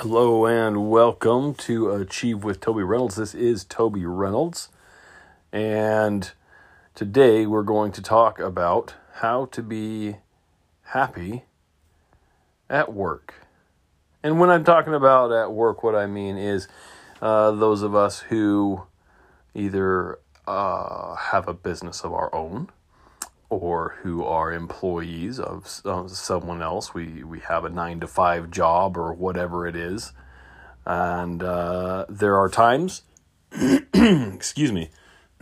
Hello and welcome to Achieve with Toby Reynolds. This is Toby Reynolds, and today we're going to talk about how to be happy at work. And when I'm talking about at work, what I mean is uh, those of us who either uh, have a business of our own or who are employees of someone else. We we have a nine to five job or whatever it is, and uh, there are times, excuse me,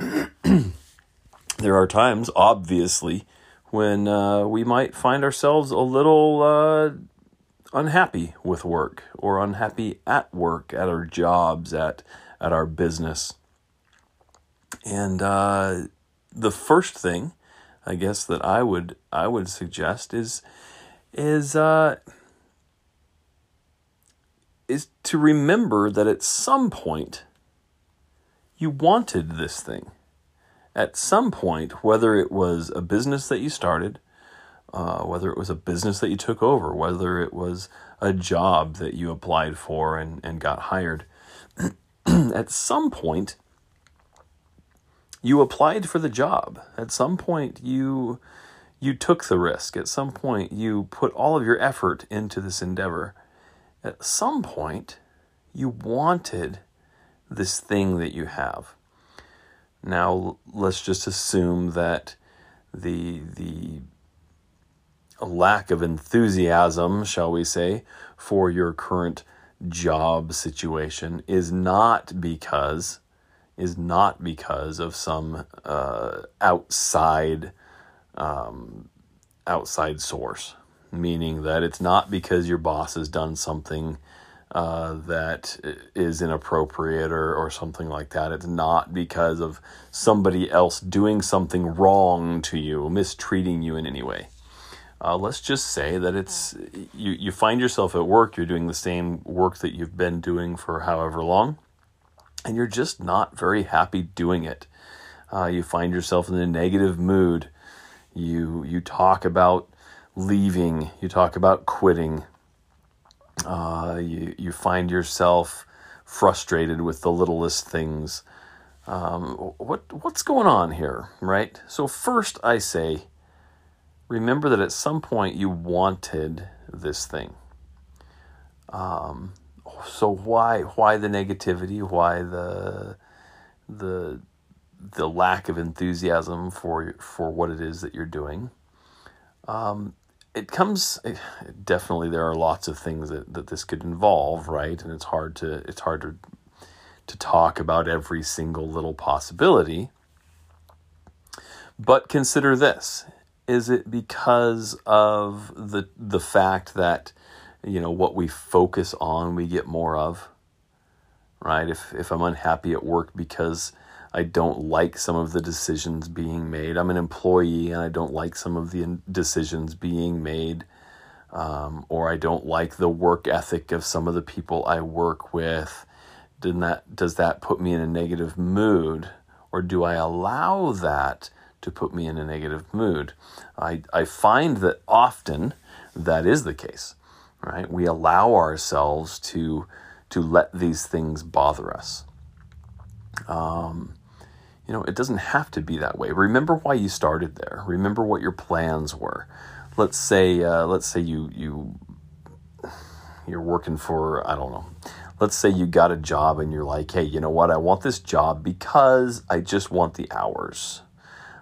there are times, obviously, when uh, we might find ourselves a little uh, unhappy with work or unhappy at work, at our jobs, at at our business, and uh, the first thing I guess that I would I would suggest is is uh, is to remember that at some point you wanted this thing. At some point, whether it was a business that you started, uh, whether it was a business that you took over, whether it was a job that you applied for and, and got hired, at some point you applied for the job. At some point you you took the risk. At some point you put all of your effort into this endeavor. At some point you wanted this thing that you have. Now let's just assume that the the lack of enthusiasm, shall we say, for your current job situation is not because is not because of some uh, outside um, outside source, meaning that it's not because your boss has done something uh, that is inappropriate or, or something like that. It's not because of somebody else doing something wrong to you, mistreating you in any way. Uh, let's just say that it's you, you find yourself at work, you're doing the same work that you've been doing for however long and you're just not very happy doing it. Uh, you find yourself in a negative mood. You you talk about leaving. You talk about quitting. Uh, you you find yourself frustrated with the littlest things. Um, what what's going on here, right? So first, I say, remember that at some point you wanted this thing. Um, so why why the negativity? Why the the the lack of enthusiasm for for what it is that you're doing? Um, it comes definitely. There are lots of things that, that this could involve, right? And it's hard to it's hard to to talk about every single little possibility. But consider this: is it because of the the fact that you know what we focus on we get more of right? If if i'm unhappy at work because i don't like some of the decisions being made i'm an employee and i don't like some of the decisions being made um, or i don't like the work ethic of some of the people i work with then that does that put me in a negative mood? Or do i allow that to put me in a negative mood? I, I find that often that is the case right? We allow ourselves to to let these things bother us. Um, you know, it doesn't have to be that way. Remember why you started there. Remember what your plans were. Let's say, uh, let's say you you you're working for I don't know. Let's say you got a job and you're like, hey, you know what? I want this job because I just want the hours.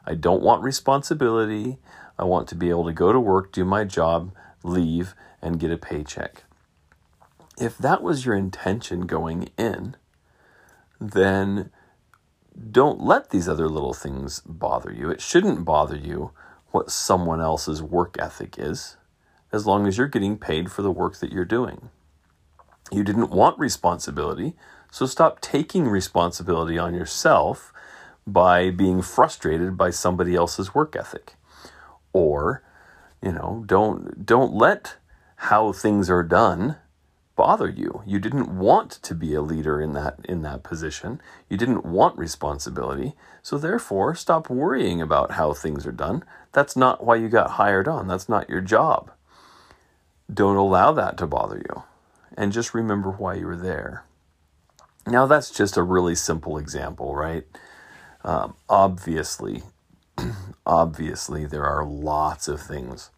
I don't want responsibility. I want to be able to go to work, do my job, leave, and get a paycheck. If that was your intention going in, then don't let these other little things bother you. It shouldn't bother you what someone else's work ethic is, as long as you're getting paid for the work that you're doing. You didn't want responsibility, so stop taking responsibility on yourself by being frustrated by somebody else's work ethic. Or, you know, don't don't let how things are done bother you. You didn't want to be a leader in that in that position. You didn't want responsibility. So therefore, stop worrying about how things are done. That's not why you got hired on. That's not your job. Don't allow that to bother you. and just remember why you were there. Now, that's just a really simple example, right? Um, obviously, obviously, there are lots of things.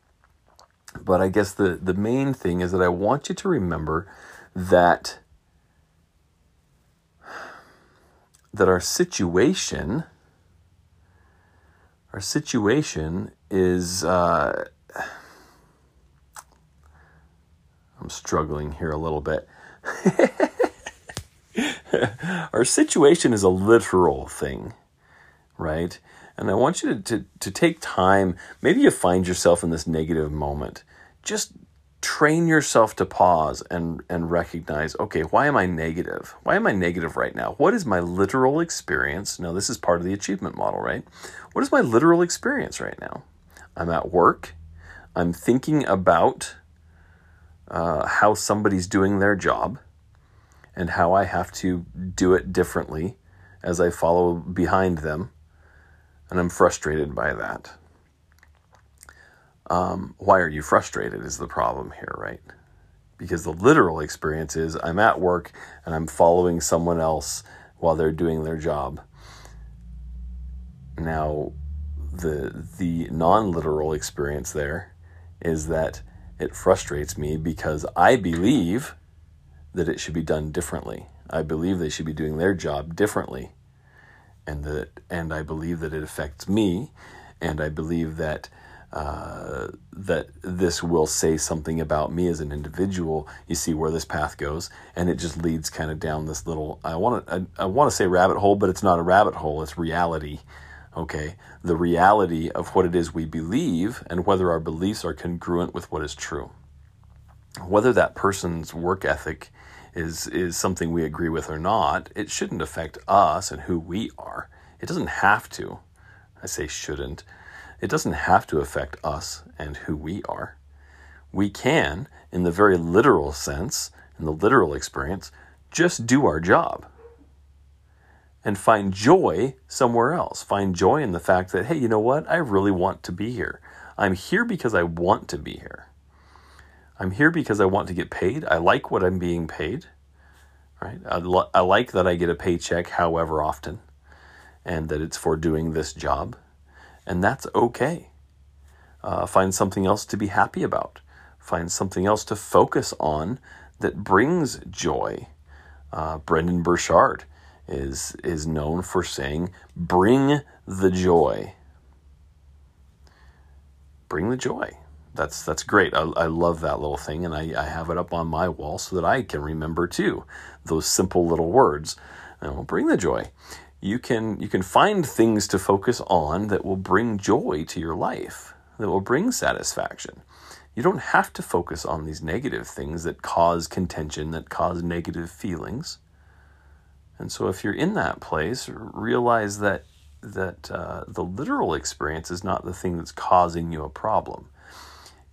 But I guess the, the main thing is that I want you to remember that that our situation our situation is uh, I'm struggling here a little bit. our situation is a literal thing, right? And I want you to, to, to take time. Maybe you find yourself in this negative moment. Just train yourself to pause and, and recognize okay, why am I negative? Why am I negative right now? What is my literal experience? Now, this is part of the achievement model, right? What is my literal experience right now? I'm at work. I'm thinking about uh, how somebody's doing their job and how I have to do it differently as I follow behind them. And I'm frustrated by that. Um, why are you frustrated? Is the problem here, right? Because the literal experience is I'm at work and I'm following someone else while they're doing their job. Now, the the non-literal experience there is that it frustrates me because I believe that it should be done differently. I believe they should be doing their job differently. And that and I believe that it affects me and I believe that uh, that this will say something about me as an individual. You see where this path goes, and it just leads kind of down this little. I want to I, I want to say rabbit hole, but it's not a rabbit hole. It's reality okay, the reality of what it is we believe and whether our beliefs are congruent with what is true. Whether that person's work ethic is, is something we agree with or not, it shouldn't affect us and who we are. It doesn't have to. I say shouldn't. It doesn't have to affect us and who we are. We can, in the very literal sense, in the literal experience, just do our job and find joy somewhere else. Find joy in the fact that, hey, you know what? I really want to be here. I'm here because I want to be here. I'm here because I want to get paid. I like what I'm being paid. Right? I, I like that I get a paycheck however often and that it's for doing this job. And that's okay. Uh, find something else to be happy about. Find something else to focus on that brings joy. Uh, Brendon Burchard is is known for saying, "Bring the joy." Bring the joy. That's that's great. I, I love that little thing, and I, I have it up on my wall so that I can remember too those simple little words. And bring the joy. You can you can find things to focus on that will bring joy to your life, that will bring satisfaction. You don't have to focus on these negative things that cause contention, that cause negative feelings. And so, if you're in that place, realize that that uh, the literal experience is not the thing that's causing you a problem.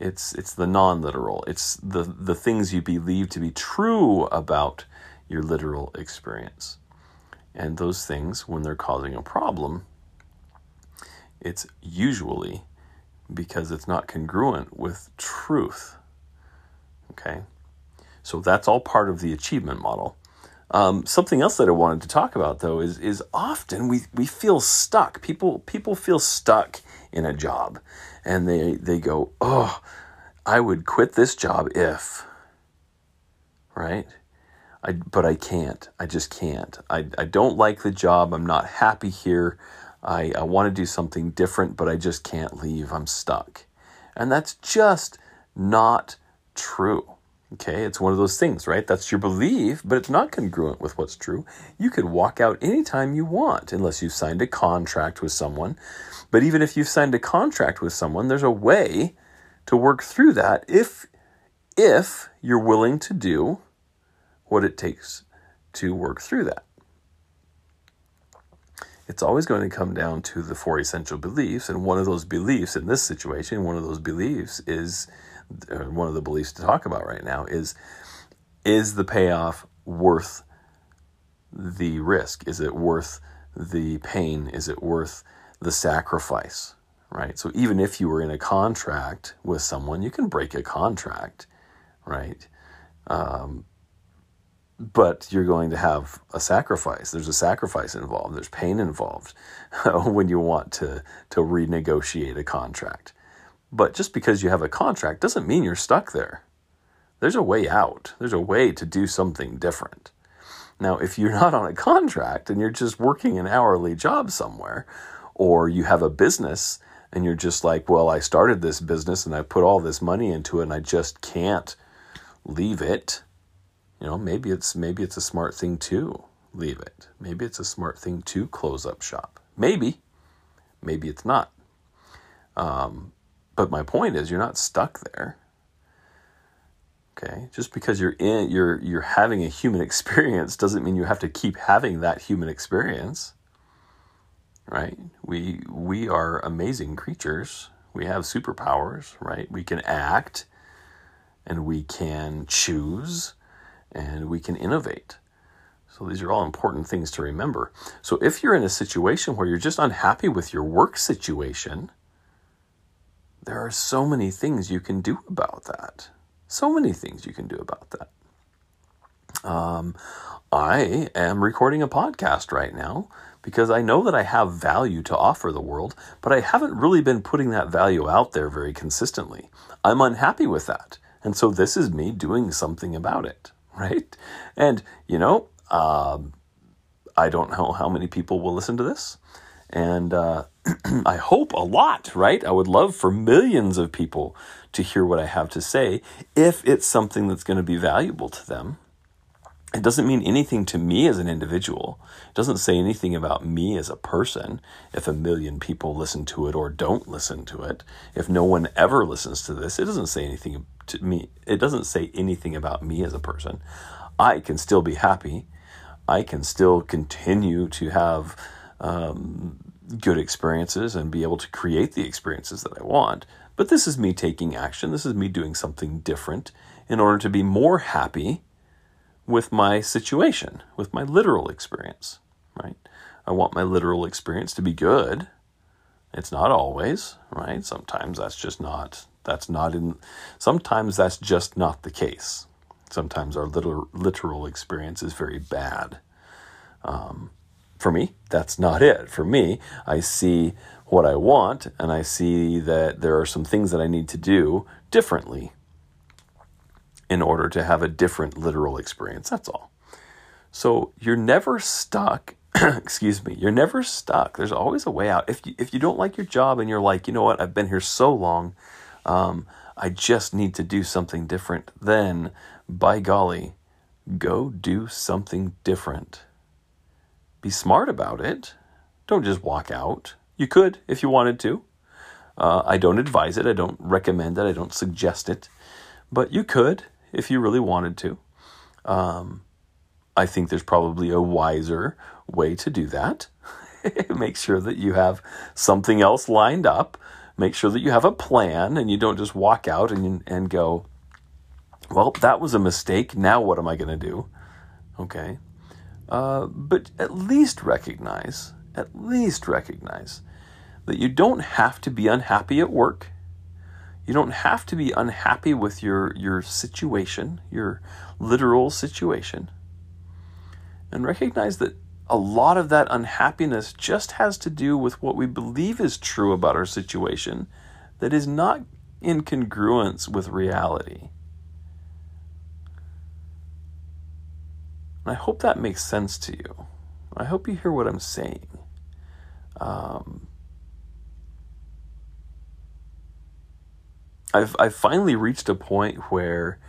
It's it's the non-literal. It's the the things you believe to be true about your literal experience. And those things, when they're causing a problem, it's usually because it's not congruent with truth. Okay? So that's all part of the achievement model. Um, something else that I wanted to talk about though is is often we, we feel stuck. People people feel stuck in a job and they they go, "Oh, I would quit this job if." Right? I but I can't. I just can't. I I don't like the job. I'm not happy here. I I want to do something different, but I just can't leave. I'm stuck. And that's just not true. Okay, it's one of those things, right? That's your belief, but it's not congruent with what's true. You could walk out anytime you want unless you've signed a contract with someone. But even if you've signed a contract with someone, there's a way to work through that if if you're willing to do what it takes to work through that. It's always going to come down to the four essential beliefs, and one of those beliefs in this situation, one of those beliefs is one of the beliefs to talk about right now is is the payoff worth the risk? Is it worth the pain? Is it worth the sacrifice? Right? So even if you were in a contract with someone, you can break a contract, right? Um, but you're going to have a sacrifice. There's a sacrifice involved. There's pain involved when you want to to renegotiate a contract. But just because you have a contract doesn't mean you're stuck there. There's a way out. There's a way to do something different. Now, if you're not on a contract and you're just working an hourly job somewhere, or you have a business and you're just like, well, I started this business and I put all this money into it and I just can't leave it you know, maybe it's maybe it's a smart thing to leave it. Maybe it's a smart thing to close up shop. Maybe, maybe it's not. Um, but my point is, you're not stuck there. Okay, just because you're in, you're you're having a human experience doesn't mean you have to keep having that human experience. Right? We we are amazing creatures. We have superpowers. Right? We can act, and we can choose and we can innovate. So these are all important things to remember. So if you're in a situation where you're just unhappy with your work situation, there are so many things you can do about that. So many things you can do about that. Um, I am recording a podcast right now because I know that I have value to offer the world, but I haven't really been putting that value out there very consistently. I'm unhappy with that. And so this is me doing something about it right? And, you know, um, I don't know how many people will listen to this. And uh, I hope a lot, right? I would love for millions of people to hear what I have to say if it's something that's going to be valuable to them. It doesn't mean anything to me as an individual. It doesn't say anything about me as a person if a million people listen to it or don't listen to it. If no one ever listens to this, it doesn't say anything to me. It doesn't say anything about me as a person. I can still be happy. I can still continue to have um, good experiences and be able to create the experiences that I want. But this is me taking action. This is me doing something different in order to be more happy with my situation, with my literal experience, right? I want my literal experience to be good. It's not always, right? Sometimes that's just not that's not in sometimes that's just not the case. Sometimes our literal, literal experience is very bad. Um, for me, that's not it. For me, I see what I want and I see that there are some things that I need to do differently in order to have a different literal experience. That's all. So you're never stuck. excuse me. You're never stuck. There's always a way out. If you, if you don't like your job and you're like, you know what, I've been here so long, um, I just need to do something different, then by golly, go do something different. Be smart about it. Don't just walk out. You could if you wanted to. Uh, I don't advise it. I don't recommend it. I don't suggest it. But you could if you really wanted to. Um, I think there's probably a wiser way to do that. Make sure that you have something else lined up. Make sure that you have a plan and you don't just walk out and, and go, well, that was a mistake. Now what am I going to do? Okay. Uh, but at least recognize, at least recognize that you don't have to be unhappy at work. You don't have to be unhappy with your, your situation, your literal situation. And recognize that a lot of that unhappiness just has to do with what we believe is true about our situation that is not in congruence with reality. I hope that makes sense to you. I hope you hear what I'm saying. Um, I've I've finally reached a point where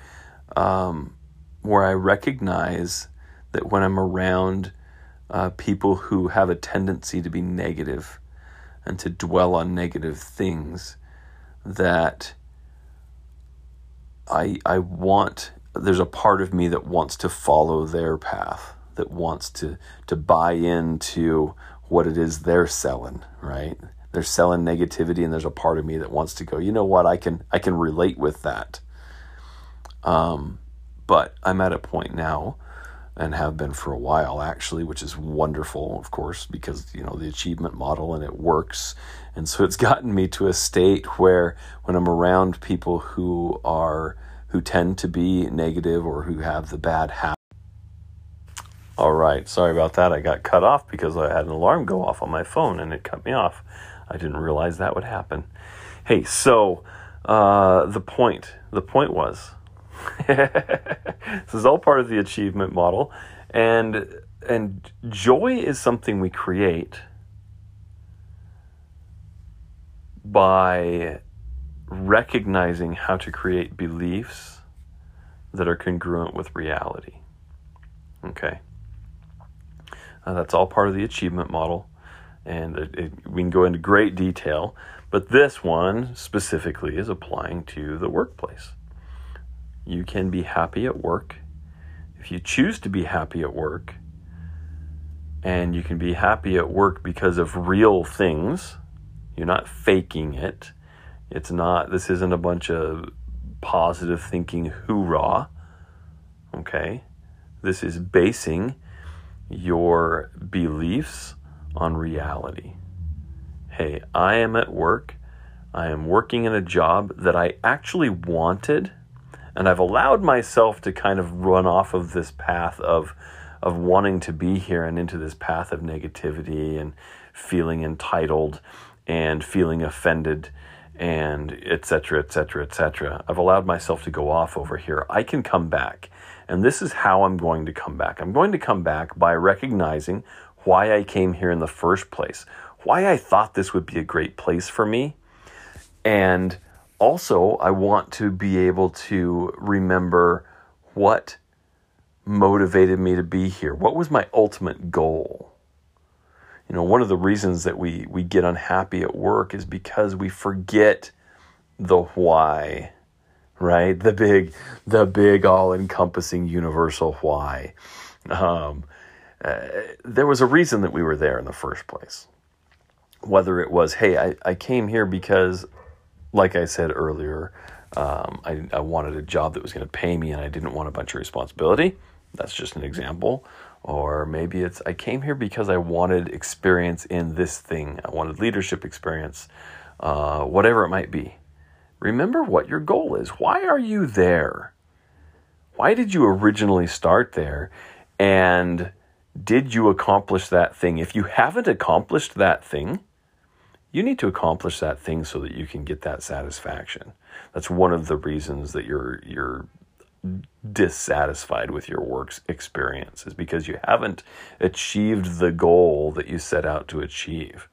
um, where I recognize that when I'm around uh, people who have a tendency to be negative and to dwell on negative things, that I I want there's a part of me that wants to follow their path, that wants to to buy into what it is they're selling, right? they're selling negativity and there's a part of me that wants to go you know what? I can i can relate with that. Um, but i'm at a point now and have been for a while actually which is wonderful of course because you know the achievement model and it works. And so it's gotten me to a state where when i'm around people who are who tend to be negative or who have the bad habit All right, sorry about that. I got cut off because I had an alarm go off on my phone and it cut me off. I didn't realize that would happen. Hey, so uh, the point, the point was, this is all part of the achievement model, and and joy is something we create by recognizing how to create beliefs that are congruent with reality. Okay. Uh, that's all part of the achievement model, and it, it, we can go into great detail, but this one specifically is applying to the workplace. You can be happy at work if you choose to be happy at work, and you can be happy at work because of real things. You're not faking it. It's not, this isn't a bunch of positive thinking hoorah. Okay? This is basing your beliefs on reality. Hey, I am at work. I am working in a job that I actually wanted, and I've allowed myself to kind of run off of this path of of wanting to be here and into this path of negativity and feeling entitled and feeling offended and etc etc etc i've allowed myself to go off over here. I can come back. And this is how i'm going to come back. I'm going to come back by recognizing why i came here in the first place why i thought this would be a great place for me and also i want to be able to remember what motivated me to be here. What was my ultimate goal you know, one of the reasons that we, we get unhappy at work is because we forget the why, right? The big, the big all encompassing universal why. Um, uh, there was a reason that we were there in the first place. Whether it was, hey, I, I came here because, like I said earlier, um, I, I wanted a job that was going to pay me and I didn't want a bunch of responsibility. That's just an example. Or maybe it's I came here because I wanted experience in this thing. I wanted leadership experience, uh, whatever it might be. Remember what your goal is. Why are you there? Why did you originally start there? And did you accomplish that thing? If you haven't accomplished that thing, you need to accomplish that thing so that you can get that satisfaction. That's one of the reasons that you're you're dissatisfied with your work's experience is because you haven't achieved the goal that you set out to achieve.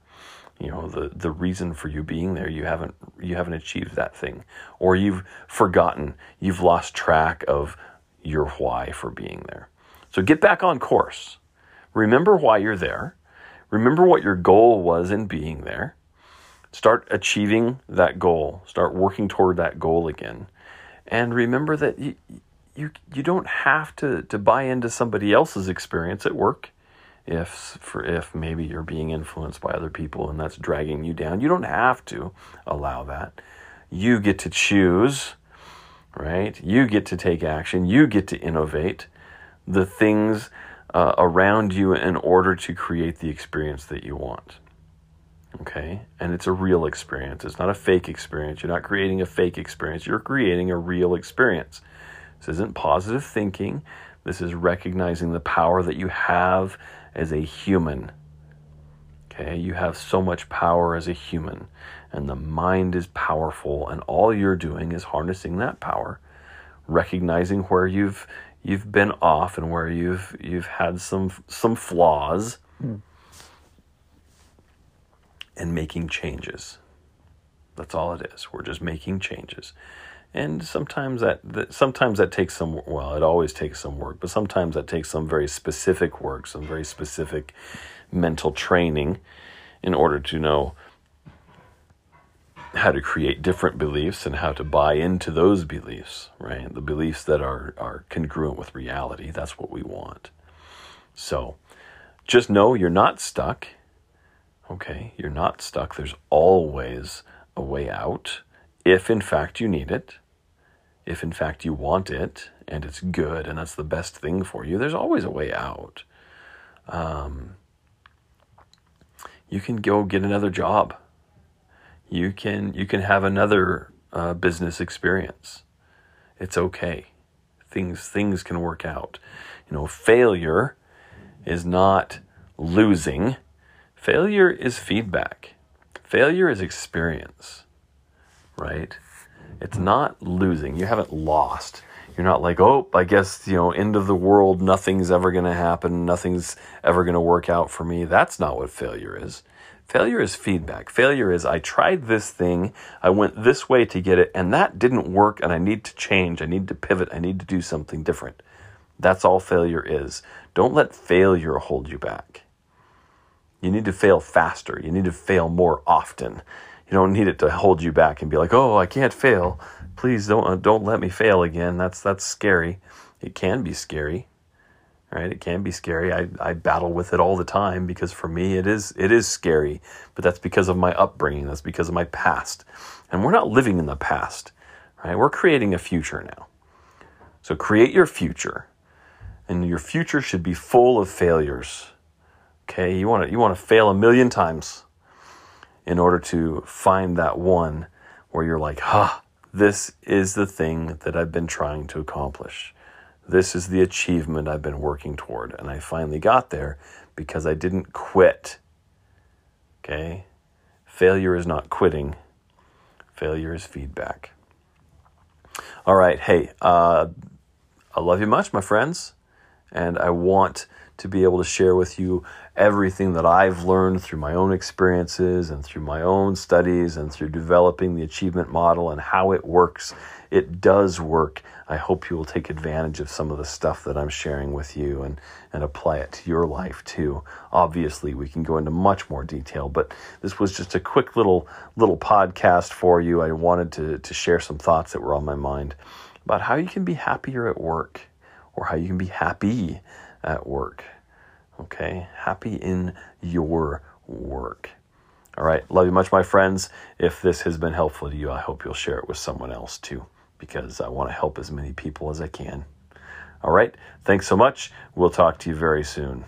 You know the the reason for you being there you haven't you haven't achieved that thing. Or you've forgotten you've lost track of your why for being there. So get back on course. Remember why you're there. Remember what your goal was in being there. Start achieving that goal. Start working toward that goal again and remember that you, you, you don't have to, to buy into somebody else's experience at work if for if maybe you're being influenced by other people and that's dragging you down. You don't have to allow that. You get to choose, right? You get to take action. You get to innovate the things uh, around you in order to create the experience that you want. Okay? And it's a real experience. It's not a fake experience. You're not creating a fake experience. You're creating a real experience. This isn't positive thinking. This is recognizing the power that you have as a human. Okay? You have so much power as a human, and the mind is powerful, and all you're doing is harnessing that power, recognizing where you've you've been off and where you've you've had some some flaws. Mm and making changes. That's all it is. We're just making changes. And sometimes that, that sometimes that takes some well, it always takes some work, but sometimes that takes some very specific work, some very specific mental training in order to know how to create different beliefs and how to buy into those beliefs, right? The beliefs that are, are congruent with reality. That's what we want. So just know you're not stuck. Okay, you're not stuck. There's always a way out if, in fact, you need it. If, in fact, you want it and it's good and that's the best thing for you, there's always a way out. Um, you can go get another job. You can you can have another uh, business experience. It's okay. Things things can work out. You know, failure is not losing. Failure is feedback. Failure is experience, right? It's not losing. You haven't lost. You're not like, oh, I guess, you know, end of the world, nothing's ever going to happen, nothing's ever going to work out for me. That's not what failure is. Failure is feedback. Failure is I tried this thing, I went this way to get it, and that didn't work, and I need to change, I need to pivot, I need to do something different. That's all failure is. Don't let failure hold you back. You need to fail faster. You need to fail more often. You don't need it to hold you back and be like, "Oh, I can't fail. Please don't uh, don't let me fail again." That's that's scary. It can be scary. Right? It can be scary. I, I battle with it all the time because for me it is it is scary. But that's because of my upbringing. That's because of my past. And we're not living in the past. Right? We're creating a future now. So create your future. And your future should be full of failures Okay, you want to you want to fail a million times in order to find that one where you're like, "Ha, this is the thing that I've been trying to accomplish. This is the achievement I've been working toward." And I finally got there because I didn't quit. Okay? Failure is not quitting. Failure is feedback. All right, hey, uh, I love you much, my friends, and I want to be able to share with you everything that I've learned through my own experiences and through my own studies and through developing the achievement model and how it works. It does work. I hope you will take advantage of some of the stuff that I'm sharing with you and, and apply it to your life too. Obviously, we can go into much more detail, but this was just a quick little little podcast for you. I wanted to, to share some thoughts that were on my mind about how you can be happier at work or how you can be happy at work. Okay? Happy in your work. All right. Love you much, my friends. If this has been helpful to you, I hope you'll share it with someone else too, because I want to help as many people as I can. All right. Thanks so much. We'll talk to you very soon.